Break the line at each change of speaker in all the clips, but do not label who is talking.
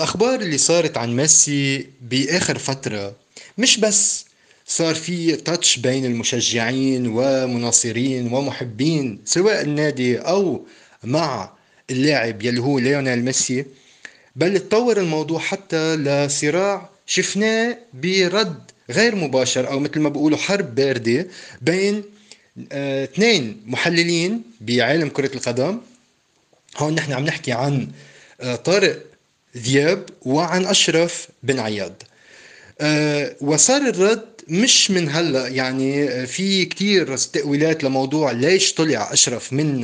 الأخبار اللي صارت عن ميسي بآخر فترة مش بس صار في تاتش بين المشجعين ومناصرين ومحبين سواء النادي أو مع اللاعب يلي هو ليونيل ميسي بل تطور الموضوع حتى لصراع شفناه برد غير مباشر أو مثل ما بيقولوا حرب باردة بين آه، اثنين محللين بعالم كرة القدم. هون نحن عم نحكي عن آه، طارق ذياب وعن أشرف بن عياد. آه، وصار الرد مش من هلأ يعني في كتير تأويلات لموضوع ليش طلع أشرف من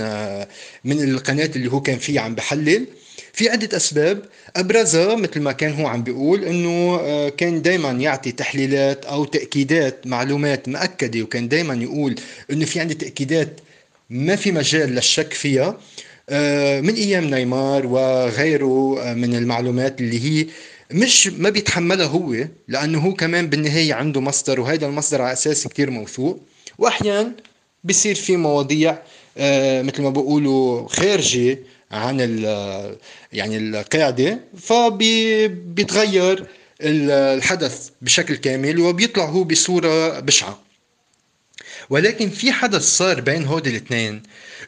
من القناة اللي هو كان فيها عم بحلل. في عدة أسباب. أبرزها مثل ما كان هو عم بيقول أنه آه، كان دايما يعطي تحليلات أو تأكيدات معلومات مؤكدة وكان دايما يقول أنه في عندي تأكيدات ما في مجال للشك فيها. آه، من أيام نيمار وغيره آه، من المعلومات اللي هي مش ما بيتحملها هو لأنه هو كمان بالنهاية عنده مصدر وهذا المصدر على أساس كثير موثوق. واحيانا بصير في مواضيع مثل ما بقولوا خارجة عن يعني القاعدة فبيتغير الحدث بشكل كامل وبيطلع هو بصورة بشعة. ولكن في حدث صار بين هودي الاثنين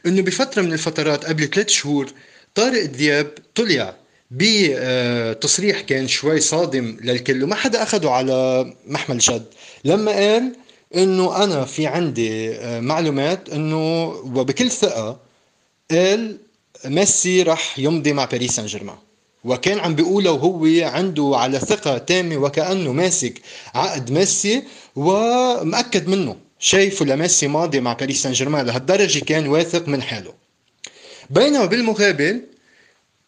إنه بفترة من الفترات قبل ثلاث شهور طارق دياب طلع بتصريح كان شوي صادم للكل وما حدا اخذه على محمل جد لما قال إنه أنا في عندي آه، معلومات إنه وبكل ثقة قال ميسي راح يمضي مع باريس سان جيرمان وكان عم بيقوله وهو عنده على ثقة تامة وكأنه ماسك عقد ميسي ومأكد منه. شايفه لميسي ماضي مع باريس سان جيرمان لهالدرجة كان واثق من حاله. بينما بالمقابل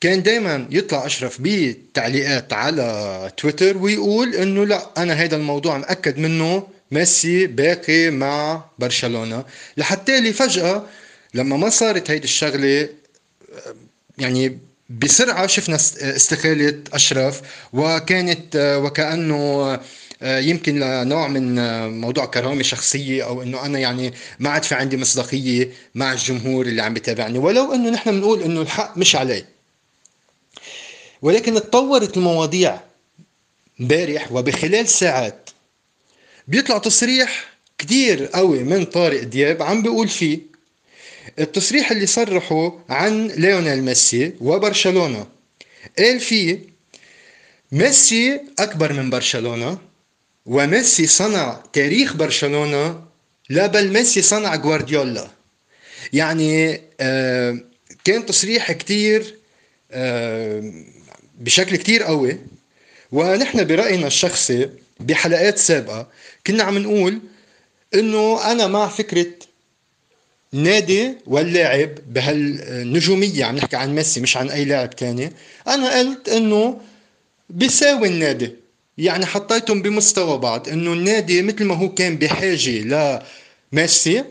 كان دائما يطلع أشرف بتعليقات على تويتر ويقول إنه لا أنا هذا الموضوع مأكد منه ميسي باقي مع برشلونة. لحتى فجأة لما ما صارت هيدي الشغلة يعني بسرعة شفنا استقالة أشرف وكانت وكأنه يمكن لنوع من موضوع كرامة شخصية أو أنه أنا يعني ما عاد في عندي مصداقية مع الجمهور اللي عم بتابعني ولو أنه نحن بنقول أنه الحق مش علي ولكن تطورت المواضيع امبارح وبخلال ساعات. بيطلع تصريح كتير قوي من طارق دياب عم بيقول فيه التصريح اللي صرحه عن ليونيل ميسي وبرشلونة. قال فيه ميسي أكبر من برشلونة وميسي صنع تاريخ برشلونة لا بل ميسي صنع جوارديولا يعني كان تصريح كتير آه بشكل كتير قوي. ونحن برأينا الشخصي بحلقات سابقة كنا عم نقول إنه أنا مع فكرة نادي واللاعب بهالنجومية عم نحكي عن ميسي مش عن أي لاعب تاني. أنا قلت إنه بيساوي النادي. يعني حطيتهم بمستوى بعض إنه النادي مثل ما هو كان بحاجة لميسي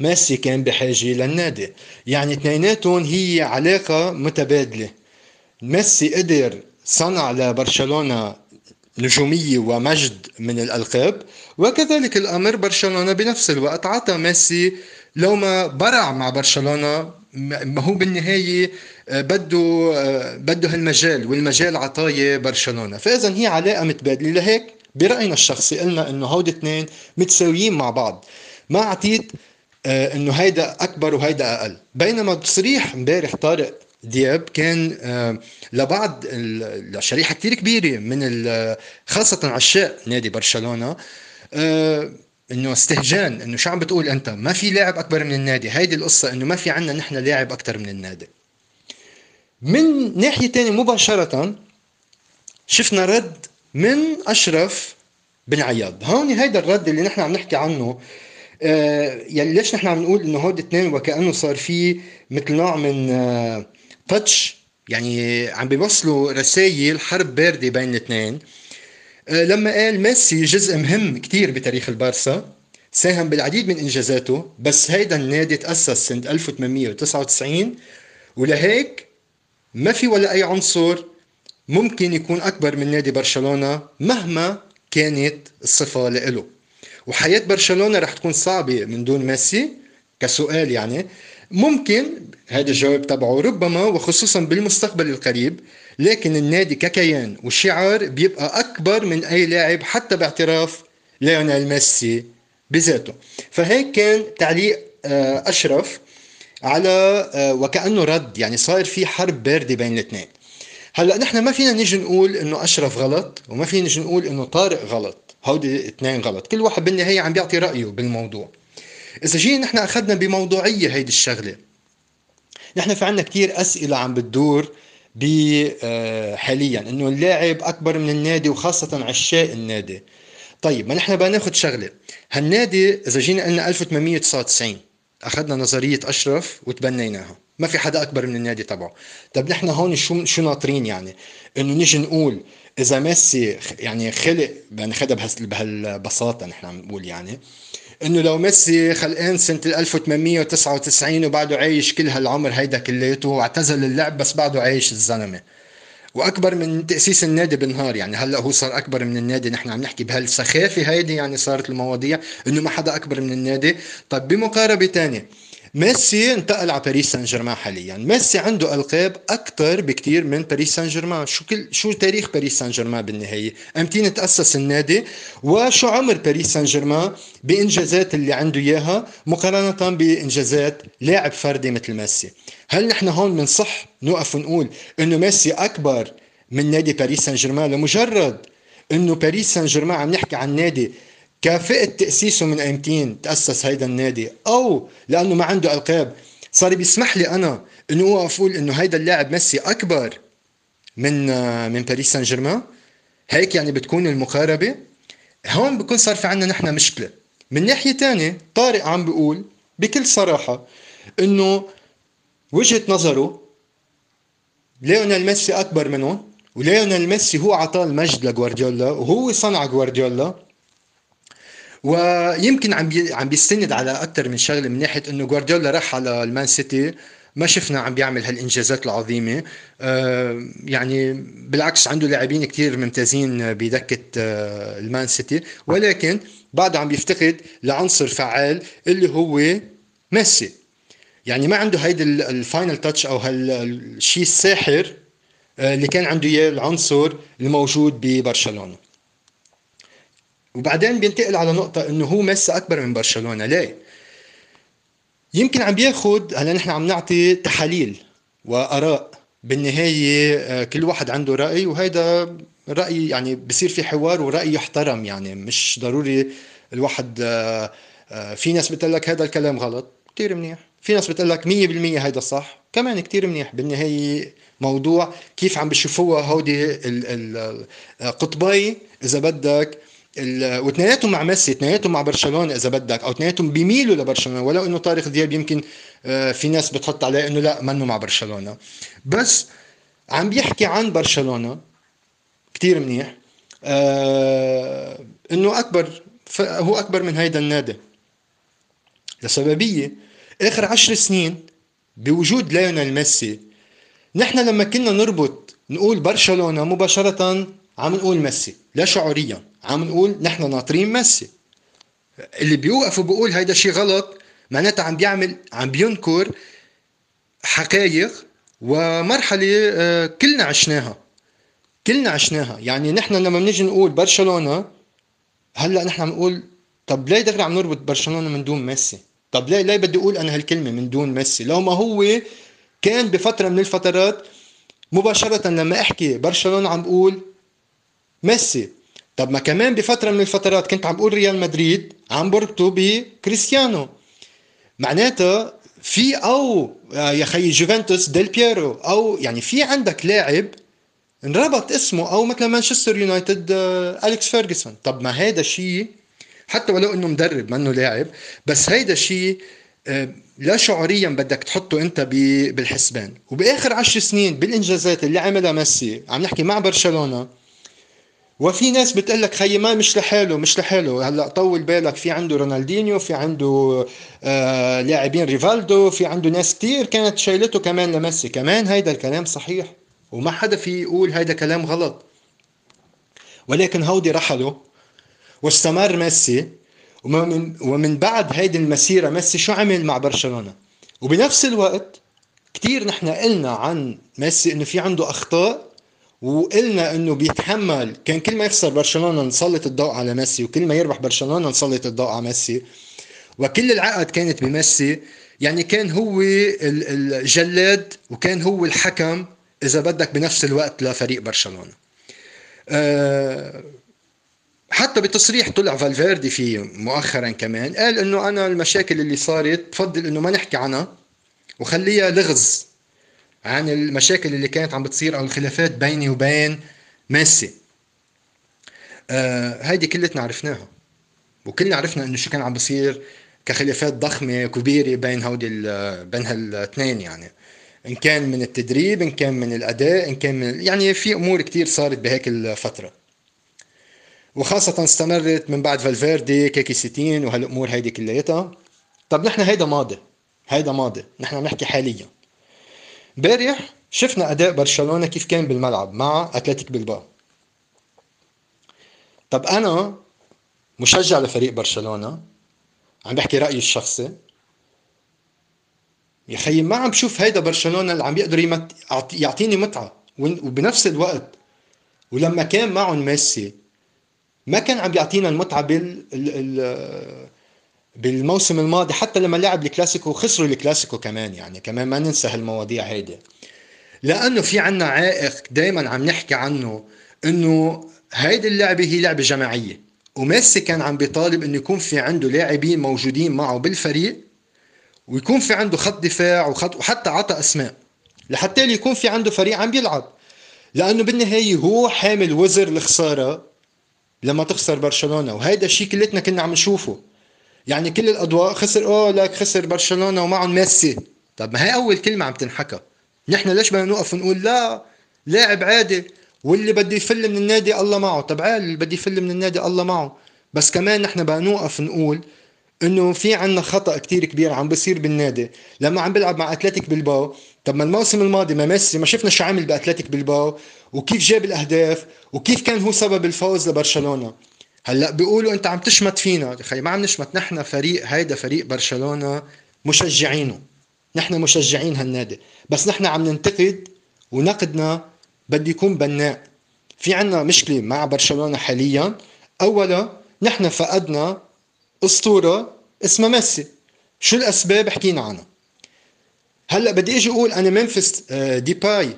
ميسي كان بحاجة للنادي. يعني اثنيناتهم هي علاقة متبادلة. ميسي قدر صنع لبرشلونة نجومية ومجد من الألقاب وكذلك الأمر برشلونة بنفس الوقت عطى ميسي لو ما برع مع برشلونة ما هو بالنهاية آه، بده آه، بده هالمجال والمجال عطايه برشلونة. فاذا هي علاقة متبادلة. لهيك برأينا الشخصي قلنا إنه هودي اثنين متساويين مع بعض. ما اعطيت آه، إنه هيدا أكبر وهيدا أقل. بينما تصريح إمبارح طارق دياب كان لبعض لشريحة كثير كبيرة من خاصة عشاق نادي برشلونة إنه استهجان إنه شو عم بتقول أنت؟ ما في لاعب أكبر من النادي. هيدي القصة إنه ما في عنا نحن لاعب أكثر من النادي. من ناحية تانية مباشرة شفنا رد من أشرف بن عياض. هون هيدا الرد اللي نحن عم نحكي عنه. آه يعني ليش نحن عم نقول إنه هود اثنين وكأنه صار في مثل نوع من آه تاتش يعني عم بيوصلوا رسائل حرب باردة بين الاثنين. آه، لما قال ميسي جزء مهم كتير بتاريخ البارسا ساهم بالعديد من إنجازاته بس هيدا النادي تأسس سنة 1899 ولهيك ما في ولا أي عنصر ممكن يكون أكبر من نادي برشلونة مهما كانت الصفة له وحياة برشلونة رح تكون صعبة من دون ميسي كسؤال يعني. ممكن هذا الجواب تبعه ربما وخصوصا بالمستقبل القريب لكن النادي ككيان وشعار بيبقى أكبر من أي لاعب حتى باعتراف ليونيل ميسي بذاته. فهيك كان تعليق آه، أشرف على آه، وكأنه رد يعني صار في حرب باردة بين الاثنين. هلأ نحن ما فينا نيجي نقول إنه أشرف غلط وما فينا نيجي نقول إنه طارق غلط. هودي اثنين غلط. كل واحد بالنهاية عم بيعطي رأيه بالموضوع. إذا جينا نحن أخذنا بموضوعية هيدي الشغلة. نحن في عنا كتير أسئلة عم بتدور حاليا إنه اللاعب أكبر من النادي وخاصة عشاق النادي. طيب ما نحن بدنا ناخذ شغلة. هالنادي إذا جينا قلنا 1899 أخذنا نظرية أشرف وتبنيناها. ما في حدا أكبر من النادي تبعه. طب نحن هون شو شو ناطرين يعني؟ إنه نيجي نقول إذا ميسي يعني خلق بناخذها بهالبساطة نحن عم نقول يعني إنه لو ميسي خلقان سنة 1899 وبعده عايش كل هالعمر هيدا كلياته واعتزل اللعب بس بعده عايش الزلمة. وأكبر من تأسيس النادي بالنهار يعني هلأ هو صار أكبر من النادي نحن عم نحكي بهالسخافة هيدي يعني صارت المواضيع إنه ما حدا أكبر من النادي. طيب بمقاربة ثانية ميسي انتقل على باريس سان جيرمان حاليا. ميسي عنده ألقاب أكثر بكثير من باريس سان جيرمان شو كل شو تاريخ باريس سان جيرمان بالنهاية؟ أمتين تأسس النادي وشو عمر باريس سان جيرمان بإنجازات اللي عنده إياها مقارنة بإنجازات لاعب فردي مثل ميسي. هل نحن هون بنصح نوقف ونقول إنه ميسي أكبر من نادي باريس سان جيرمان لمجرد إنه باريس سان جيرمان عم نحكي عن نادي كافئة تأسيسه من ايمتين تأسس هيدا النادي أو لأنه ما عنده ألقاب صار بيسمح لي أنا إنه أوقف أقول إنه هيدا اللاعب ميسي أكبر من من باريس سان جيرمان هيك يعني بتكون المقاربة. هون بكون صار في عنا نحن مشكلة. من ناحية تانية طارق عم بيقول بكل صراحة إنه وجهة نظره ليونيل ميسي أكبر منهم وليونيل ميسي هو عطاه المجد لجوارديولا وهو صنع جوارديولا. ويمكن عم بي عم بيستند على أكثر من شغلة من ناحية إنه جوارديولا راح على المان سيتي. ما شفنا عم بيعمل هالإنجازات العظيمة. آه يعني بالعكس عنده لاعبين كثير ممتازين بدكة آه المان سيتي. ولكن بعده عم بيفتقد لعنصر فعال اللي هو ميسي. يعني ما عنده هيدي الفاينل تاتش أو هالشيء الساحر آه اللي كان عنده إياه العنصر الموجود ببرشلونة. وبعدين بينتقل على نقطة إنه هو ميسي أكبر من برشلونة. ليه؟ يمكن عم بياخد هلأ نحن عم نعطي تحاليل وآراء بالنهاية آه، كل واحد عنده رأي وهيدا رأي يعني بصير في حوار ورأي يحترم يعني. مش ضروري الواحد آه، آه، في ناس بتقول لك هذا الكلام غلط كثير منيح. في ناس بتقول لك 100% هيدا صح كمان كثير منيح. بالنهاية موضوع كيف عم بيشوفوها هودي القطبي إذا بدك واثنيناتهم مع ميسي اثنيناتهم مع برشلونة إذا بدك أو اثنيناتهم بيميلوا لبرشلونة ولو إنه طارق دياب يمكن آه، في ناس بتحط عليه إنه لا منه مع برشلونة. بس عم بيحكي عن برشلونة كثير منيح آه إنه أكبر هو أكبر من هيدا النادي. لسببية آخر عشر سنين بوجود ليونيل ميسي نحن لما كنا نربط نقول برشلونة مباشرة عم نقول ميسي لا شعوريا. عم نقول نحن ناطرين ميسي. اللي بيوقف وبيقول هيدا شيء غلط معناتها عم بيعمل عم بينكر حقائق ومرحلة آه، كلنا عشناها. كلنا عشناها. يعني نحن لما بنيجي نقول برشلونة هلأ نحن عم نقول طب ليه دغري عم نربط برشلونة من دون ميسي؟ طب ليه ليه بدي أقول أنا هالكلمة من دون ميسي؟ لو ما هو كان بفترة من الفترات مباشرة لما أحكي برشلونة عم بقول ميسي. طب ما كمان بفترة من الفترات كنت عم بقول ريال مدريد عم بربطه بكريستيانو. معناتها في أو آه، يا خي جوفنتوس ديل بييرو أو يعني في عندك لاعب انربط اسمه أو مثل مانشستر يونايتد آه، أليكس فيرجسون. طب ما هيدا شيء حتى ولو إنه مدرب منه لاعب بس هيدا شيء آه، لا شعوريا بدك تحطه أنت بالحسبان. وبآخر عشر سنين بالإنجازات اللي عملها ميسي عم نحكي مع برشلونة وفي ناس بتقول لك خيي ما مش لحاله مش لحاله. هلأ طول بالك في عنده رونالدينيو في عنده آه لاعبين ريفالدو في عنده ناس كتير كانت شايلته كمان لميسي. كمان هيدا الكلام صحيح وما حدا في يقول هيدا كلام غلط. ولكن هودي رحلوا واستمر ميسي ومن ومن بعد هيدي المسيرة ميسي شو عمل مع برشلونة؟ وبنفس الوقت كثير نحن قلنا عن ميسي إنه في عنده أخطاء وقلنا إنه بيتحمل. كان كل ما يخسر برشلونة نسلط الضوء على ميسي وكل ما يربح برشلونة نسلط الضوء على ميسي. وكل العقد كانت بميسي. يعني كان هو الجلاد وكان هو الحكم إذا بدك بنفس الوقت لفريق برشلونة. أه حتى بتصريح طلع فالفيردي فيه مؤخرا كمان قال إنه أنا المشاكل اللي صارت بفضل إنه ما نحكي عنها وخليها لغز. عن المشاكل اللي كانت عم بتصير أو الخلافات بيني وبين ميسي. آه هيدي كلتنا عرفناها. وكلنا عرفنا إنه شو كان عم بصير كخلافات ضخمة كبيره بين هودي بين هالاثنين يعني. إن كان من التدريب إن كان من الأداء إن كان من يعني في أمور كتير صارت بهيك الفترة. وخاصة استمرت من بعد فالفيردي كيكي سيتين وهالأمور هيدي كلياتها. طب نحن هيدا ماضي. هيدا ماضي. نحن عم نحكي حاليا. امبارح شفنا أداء برشلونة كيف كان بالملعب مع أتلتيك بلباو طب أنا مشجع لفريق برشلونة عم بحكي رأيي الشخصي. يا خيي ما عم بشوف هيدا برشلونة اللي عم بيقدر يمت... يعطيني متعة. وبنفس الوقت ولما كان معهم ميسي ما كان عم بيعطينا المتعة بال بالموسم الماضي حتى لما لعب الكلاسيكو خسروا الكلاسيكو كمان يعني كمان ما ننسى هالمواضيع هيدي. لأنه في عنا عائق دائما عم نحكي عنه إنه هيدي اللعبة هي لعبة جماعية. وميسي كان عم بيطالب إنه يكون في عنده لاعبين موجودين معه بالفريق ويكون في عنده خط دفاع وخط وحتى عطى أسماء. لحتى يكون في عنده فريق عم بيلعب. لأنه بالنهاية هو حامل وزر الخسارة لما تخسر برشلونة. وهيدا الشيء كلتنا كنا عم نشوفه. يعني كل الأضواء خسر اوه لك خسر برشلونة ومعهم ميسي. طب ما هي أول كلمة عم تنحكى. نحن ليش بدنا نوقف ونقول لا؟ لاعب عادي. واللي بده يفل من النادي الله معه. طب عال اللي بده يفل من النادي الله معه. بس كمان نحن بدنا نوقف نقول إنه في عنا خطأ كتير كبير عم بيصير بالنادي. لما عم بيلعب مع أتلتيك بلباو طب ما الموسم الماضي ما ميسي ما شفنا شو عمل بأتلتيك بلباو وكيف جاب الأهداف وكيف كان هو سبب الفوز لبرشلونة. هلأ بيقولوا أنت عم تشمت فينا. خي ما عم نشمت. نحن فريق هيدا فريق برشلونة مشجعينه. نحن مشجعين هالنادي. بس نحن عم ننتقد ونقدنا بده يكون بناء. في عنا مشكلة مع برشلونة حاليا. اولا نحن فقدنا أسطورة اسمها ميسي. شو الأسباب حكينا عنها؟ هلأ بدي إجي أقول أنا منفس آه، ديباي.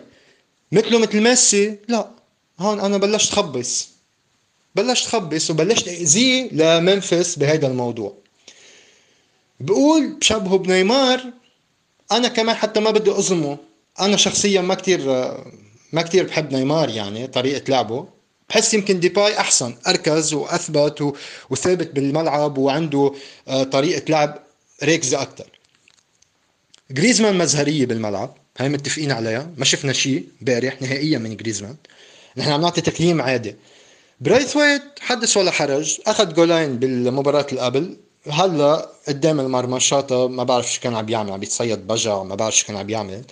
مثله مثل ميسي؟ لا. هون أنا بلشت خبص. بلشت خبص وبلشت أذيه لمنفس بهذا الموضوع. بقول بشبهه بنيمار أنا كمان حتى ما بدي أظلمه. أنا شخصيا ما كتير ما كتير بحب نيمار يعني طريقة لعبه. بحس يمكن ديباي أحسن أركز وأثبت وثابت بالملعب وعنده آه، طريقة لعب ركزه أكثر جريزمان مزهرية بالملعب هاي متفقين عليها. ما شفنا شيء امبارح نهائيا من جريزمان. نحن عم نعطي تقييم عادي. برايثويت حدث ولا حرج. أخذ جولين بالمباراة قبل هلا قدام المرمى شاطه ما بعرف شو كان عم يعمل عم يتصيد بجع ما بعرف شو كان عم يعمل.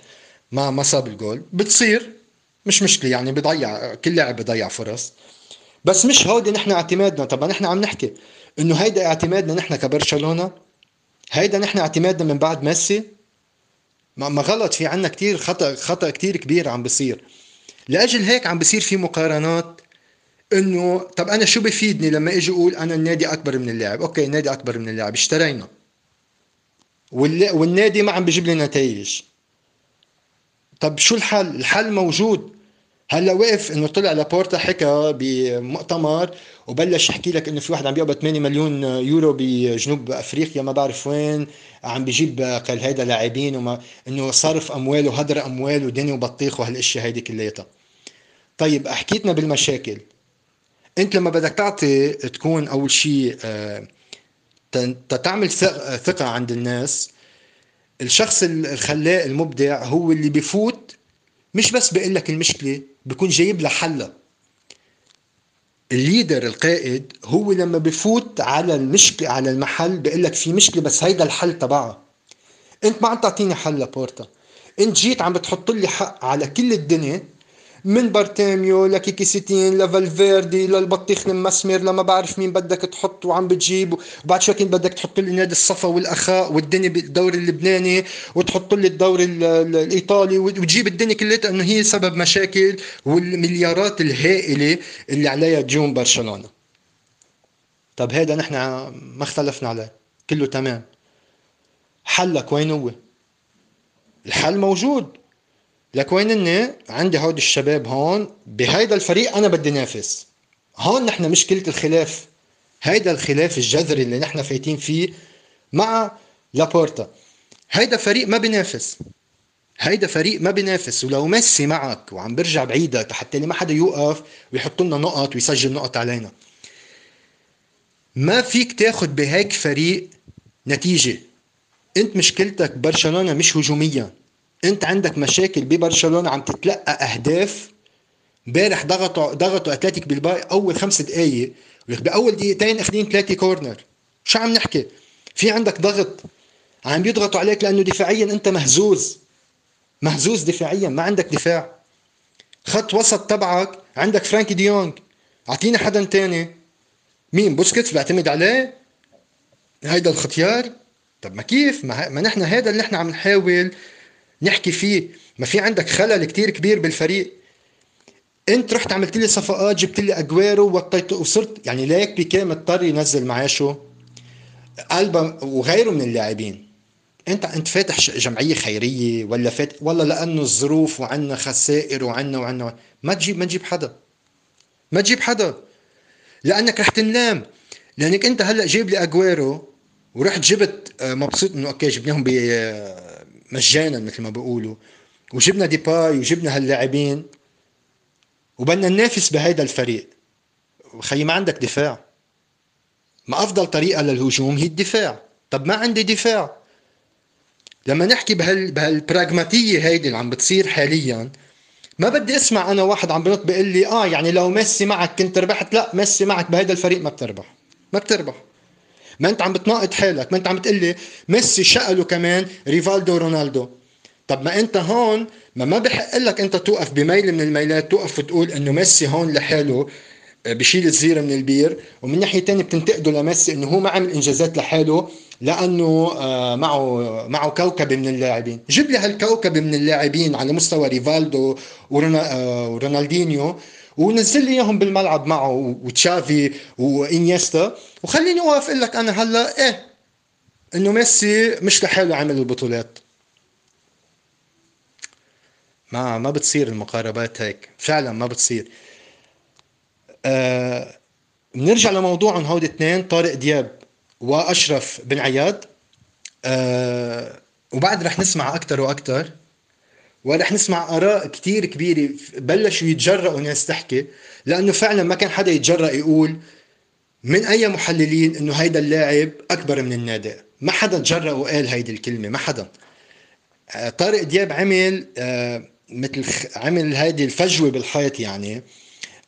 ما ما صاب الجول. بتصير. مش مشكلة يعني بضيع كل لاعب بضيع فرص. بس مش هودي نحن اعتمادنا. طب نحن عم نحكي إنه هيدا اعتمادنا نحن كبرشلونة؟ هيدا نحن اعتمادنا من بعد ميسي؟ ما, ما غلط. في عنا كتير خطأ خطأ كتير كبير عم بصير. لأجل هيك عم بصير في مقارنات. إنه طب أنا شو بفيدني لما إجي أقول أنا النادي أكبر من اللاعب؟ okay النادي أكبر من اللاعب اشترينا. والنادي ما عم بيجيب لي نتائج. طب شو الحل؟ الحل موجود. هلأ وقف إنه طلع لابورتا حكى بمؤتمر وبلش يحكي لك إنه في واحد عم بيقبض 8 مليون يورو بجنوب أفريقيا ما بعرف وين عم بيجيب قال هيدا لاعبين وما إنه صرف أموال وهدر أموال ودني وبطيخ وهالأشياء هيدي كلياتها. طيب احكيتنا بالمشاكل. أنت لما بدك تعطي تكون أول شيء آه، تعمل ثقة عند الناس. الشخص الخلاق المبدع هو اللي بفوت مش بس بيقول لك المشكلة بيكون جايب لها حلها. الليدر القائد هو لما بفوت على المشكلة على المحل بيقول لك في مشكلة بس هيدا الحل تبعها أنت ما عم تعطيني حل لبورتا انت جيت عم بتحط لي حق على كل الدنيا من بارتيميو لكيكي سيتين لفالفيردي للبطيخ المسمر لما بعرف مين بدك تحط وعم بتجيب وبعد شوي بدك تحط لي نادي الصفا والأخاء والدنيا بالدوري اللبناني وتحط لي الدوري الإيطالي وتجيب الدنيا كلها انه هي سبب مشاكل والمليارات الهائلة اللي عليها ديون برشلونة. طب هذا نحن ما اختلفنا عليه. كله تمام. حلك وين هو؟ الحل موجود. لك وين إني عندي هود الشباب هون بهيدا الفريق أنا بدي نافس. هون نحن مشكله الخلاف. هيدا الخلاف الجذري اللي نحن فايتين فيه مع لابورتا. هيدا فريق ما بينافس. هيدا فريق ما بينافس. ولو ميسي معك وعم برجع بعيدك حتى ما حدا يوقف ويحط لنا نقط ويسجل نقط علينا. ما فيك تاخد بهيك فريق نتيجة. أنت مشكلتك برشلونة مش هجوميا. انت عندك مشاكل ببرشلونة عم تتلقى أهداف. امبارح ضغطوا ضغطوا أتلتيك بالباي أول خمس دقائق بأول دقيقتين اخذين ثلاثة كورنر شو عم نحكي؟ في عندك ضغط. عم بيضغطوا عليك لأنه دفاعيا أنت مهزوز. مهزوز دفاعيا ما عندك دفاع. خط وسط تبعك عندك فرانكي ديونج اعطينا حدا تاني. مين؟ بوسكيتس؟ بعتمد عليه. هيدا الختيار. طب ما كيف؟ ما, ما نحن هذا اللي نحن عم نحاول. نحكي فيه. ما في عندك خلل كتير كبير بالفريق. انت رحت عملت لي صفقات جبت لي أجويرو وطيته وصرت. يعني ليك بيكي مضطر ينزل معاشه ألبا وغيره من اللاعبين. انت انت فاتح جمعية خيرية ولا فات والله لأنه الظروف وعنا خسائر وعنا وعنا ما تجيب ما تجيب حدا. ما تجيب حدا. لأنك رح تنلام لأنك انت هلأ جايب لي أجويرو ورحت جبت آه، مبسوط إنه okay جبناهم مجانا مثل ما بيقولوا. وجبنا ديباي وجبنا هاللاعبين وبدنا ننافس بهيدا الفريق. خيي ما عندك دفاع. ما أفضل طريقة للهجوم هي الدفاع. طب ما عندي دفاع. لما نحكي بهال بهالبراغماتية هيدي اللي عم بتصير حاليا ما بدي أسمع أنا واحد عم بنط بيقول لي آه يعني لو ميسي معك كنت ربحت. لا ميسي معك بهيدا الفريق ما بتربح. ما بتربح. ما انت عم بتناقض حالك ما انت عم تقلي ميسي شقله كمان ريفالدو رونالدو طب ما انت هون ما ما بحق لك انت توقف بميل من الميلات توقف وتقول إنه ميسي هون لحاله آه، بشيل الزيرة من البير. ومن ناحية تانية بتنتقده لميسي إنه هو ما عمل إنجازات لحاله لأنه آه، معه معه كوكب من اللاعبين. جيب لي هالكوكب من اللاعبين على مستوى ريفالدو آه، ورونالدينيو. ونزل لي إياهم بالملعب معه وتشافي وإنيستا. وخليني اوقف أقول لك أنا هلأ إيه إنه ميسي مش لحاله عمل البطولات. ما ما بتصير المقاربات هيك. فعلا ما بتصير. آه بنرجع لموضوعهم هود اثنين طارق دياب وأشرف بن عياد. آه وبعد رح نسمع أكثر وأكثر ورح نسمع آراء كتير كبيرة. بلشوا يتجرأوا ناس تحكي لأنه فعلا ما كان حدا يتجرأ يقول من أي محللين إنه هيدا اللاعب أكبر من النادي. ما حدا تجرأ وقال هيدي الكلمة ما حدا. آه، طارق دياب عمل آه، مثل عمل هيدي الفجوة بالحيط يعني.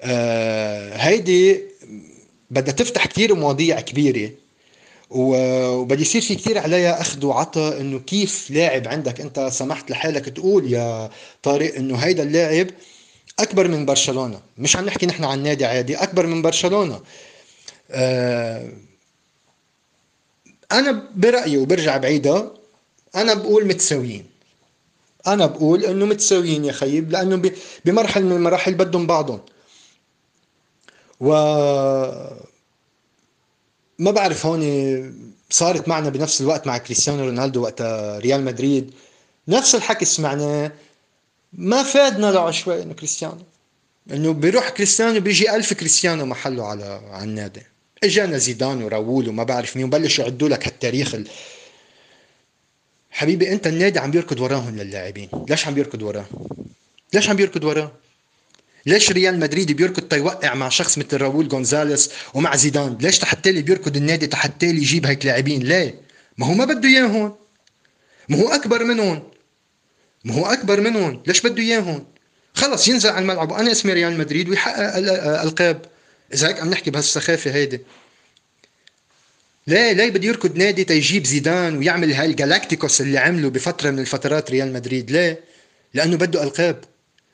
آه، هيدي بدها تفتح كتير مواضيع كبيرة. وبدي يصير في كتير عليها أخذ وعطاء إنه كيف لاعب عندك أنت سمحت لحالك تقول يا طارق إنه هيدا اللاعب أكبر من برشلونة. مش عم نحكي نحن عن نادي عادي أكبر من برشلونة. آه أنا برأيي وبرجع بعيدها أنا بقول متساويين. أنا بقول إنه متساويين يا خيب لأنه بمرحله من المراحل بدهم بعضهم. و ما بعرف هون صارت معنا بنفس الوقت مع كريستيانو رونالدو وقت ريال مدريد. نفس الحكي سمعناه ما فادنا لعشوائي إنه كريستيانو. إنه بيروح كريستيانو بيجي ألف كريستيانو محله على على النادي. إجانا زيدان وراول وما بعرف مين وبلشوا يعدوا لك هالتاريخ ال... حبيبي أنت النادي عم بيركض وراهم للاعبين. ليش عم بيركض وراه ليش عم بيركض وراه ليش ريال مدريد بيركض تيوقع مع شخص مثل راؤول جونزاليس ومع زيدان؟ ليش لحتى لي بيركض النادي؟ لحتى لي يجيب هيك لاعبين؟ ليه؟ ما هو ما بده اياهم ما هو أكبر منهم ما هو أكبر منهم ليش بده اياهم خلص ينزل على الملعب وأنا اسمي ريال مدريد ويحقق القاب إذا هيك عم نحكي بهالسخافة هيدي. ليه؟ ليه بده يركض نادي تيجيب زيدان ويعمل هاي الجالاكتيكوس اللي عمله بفترة من الفترات ريال مدريد؟ ليه؟ لأنه بده ألقاب.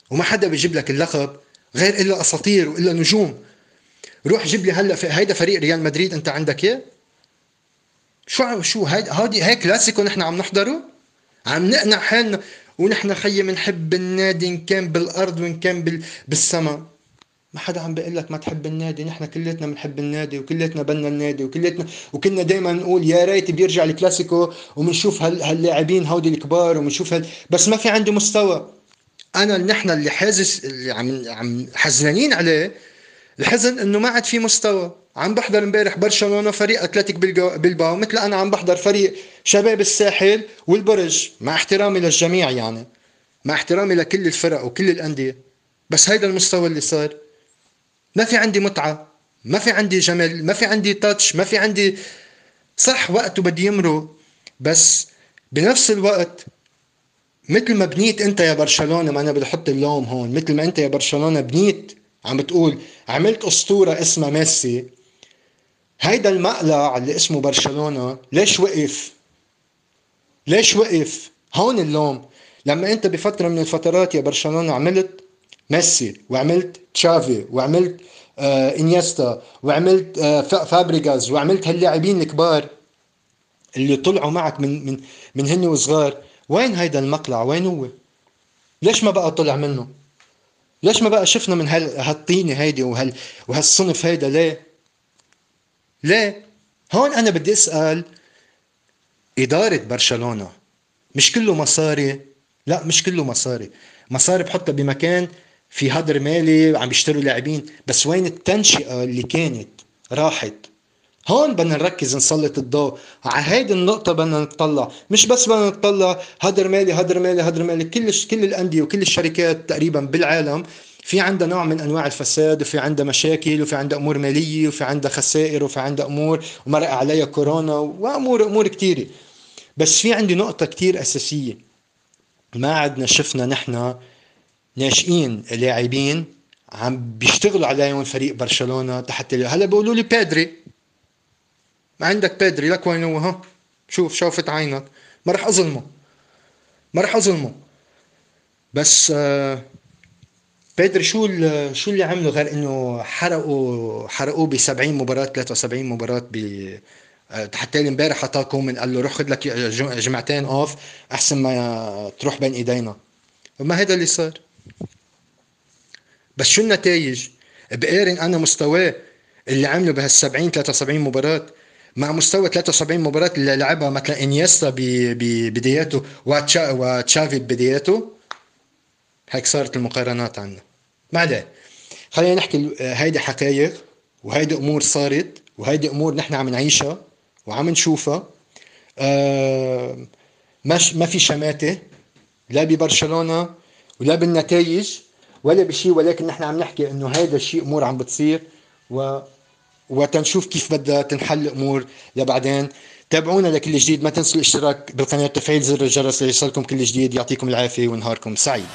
وما حدا بيجيب لك اللقب غير إلا أساطير وإلا نجوم. روح جيب لي هلا هيدا فريق ريال مدريد أنت عندك اياه شو شو هيدا هادي هيك كلاسيكو نحن عم نحضره؟ عم نقنع حالنا ونحن خيي بنحب النادي إن كان بالأرض وإن كان بال... بالسماء ما حدا عم بيقول لك ما تحب النادي نحن كليتنا بنحب النادي وكليتنا بدنا النادي وكليتنا وكنا دائما نقول يا ريت بيرجع الكلاسيكو وبنشوف هال... هاللاعبين هودي الكبار وبنشوف هال... بس ما في عندي مستوى. أنا نحن اللي حازس اللي عم عم حزنانين عليه الحزن إنه ما عاد في مستوى. عم بحضر إمبارح برشلونة فريق أتلتيك بلباو مثل أنا عم بحضر فريق شباب الساحل والبرج مع احترامي للجميع يعني. مع احترامي لكل الفرق وكل الأندية. بس هيدا المستوى اللي صار. ما في عندي متعة ما في عندي جمال ما في عندي تاتش ما في عندي صح وقته بدي يمرق بس بنفس الوقت مثل ما بنيت انت يا برشلونة ما أنا بدي أحط اللوم هون. مثل ما انت يا برشلونة بنيت عم بتقول عملت أسطورة اسمها ميسي. هيدا المقلع اللي اسمه برشلونة ليش وقف؟ ليش وقف؟ هون اللوم. لما انت بفترة من الفترات يا برشلونة عملت ميسي وعملت تشافي وعملت آه إنيستا وعملت آه فابريغاز وعملت هاللاعبين الكبار اللي طلعوا معك من من من هن وصغار. وين هيدا المقلع؟ وين هو؟ ليش ما بقى طلع منه؟ ليش ما بقى شفنا من هالطينة هيدي وهال وهالصنف هيدا؟ ليه؟ ليه؟ هون أنا بدي أسأل إدارة برشلونة. مش كله مصاري. لا مش كله مصاري. مصاري بحطها بمكان في هدر مالي عم بيشتروا لاعبين. بس وين التنشئة اللي كانت؟ راحت. هون بدنا نركز نسلط الضوء. على هيدي النقطة بدنا نطلع. مش بس بدنا نطلع هدر مالي هدر مالي هدر مالي. كل كل الأندية وكل الشركات تقريبا بالعالم في عندها نوع من أنواع الفساد وفي عندها مشاكل وفي عندها أمور مالية وفي عندها خسائر وفي عندها أمور ومرق عليها كورونا وامور أمور كثيره بس في عندي نقطة كثير أساسية. ما عدنا شفنا نحن ناشئين لاعبين عم بيشتغلوا عليهم فريق برشلونة تحت هلا بيقولوا لي بيدري. ما عندك بيدري لك وين هو ها؟ شوف شوفت عينك. ما رح أظلمه. ما رح أظلمه. بس آه بيدري شو شو اللي عمله؟ غير إنه حرقوا حرقوه ب 70 مباراه 73 مباراة ب آه، حتى امبارح اعطاه من قال له روح خذ لك جمعتين off أحسن ما تروح بين إيدينا. وما هذا اللي صار. بس شو النتائج؟ بقارن أنا مستواه اللي عمله بهال 70 73 مباراة مع مستوى 73 مباراة اللي لعبها مثلا إنيستا ببداياته وتشافي ببداياته هيك صارت المقارنات عنا. عليه. خلينا نحكي هيدي حكاير وهيدي أمور صارت وهيدي أمور نحن عم نعيشها وعم نشوفها. آه مش ما في شماتة لا ببرشلونة ولا بالنتائج ولا بشيء ولكن نحن عم نحكي إنه هيدا الشيء أمور عم بتصير و وتنشوف كيف بدها تنحل الأمور لبعدين. تابعونا لكل جديد ما تنسوا الاشتراك بالقناة وتفعيل زر الجرس ليصلكم كل جديد. يعطيكم العافية ونهاركم سعيد.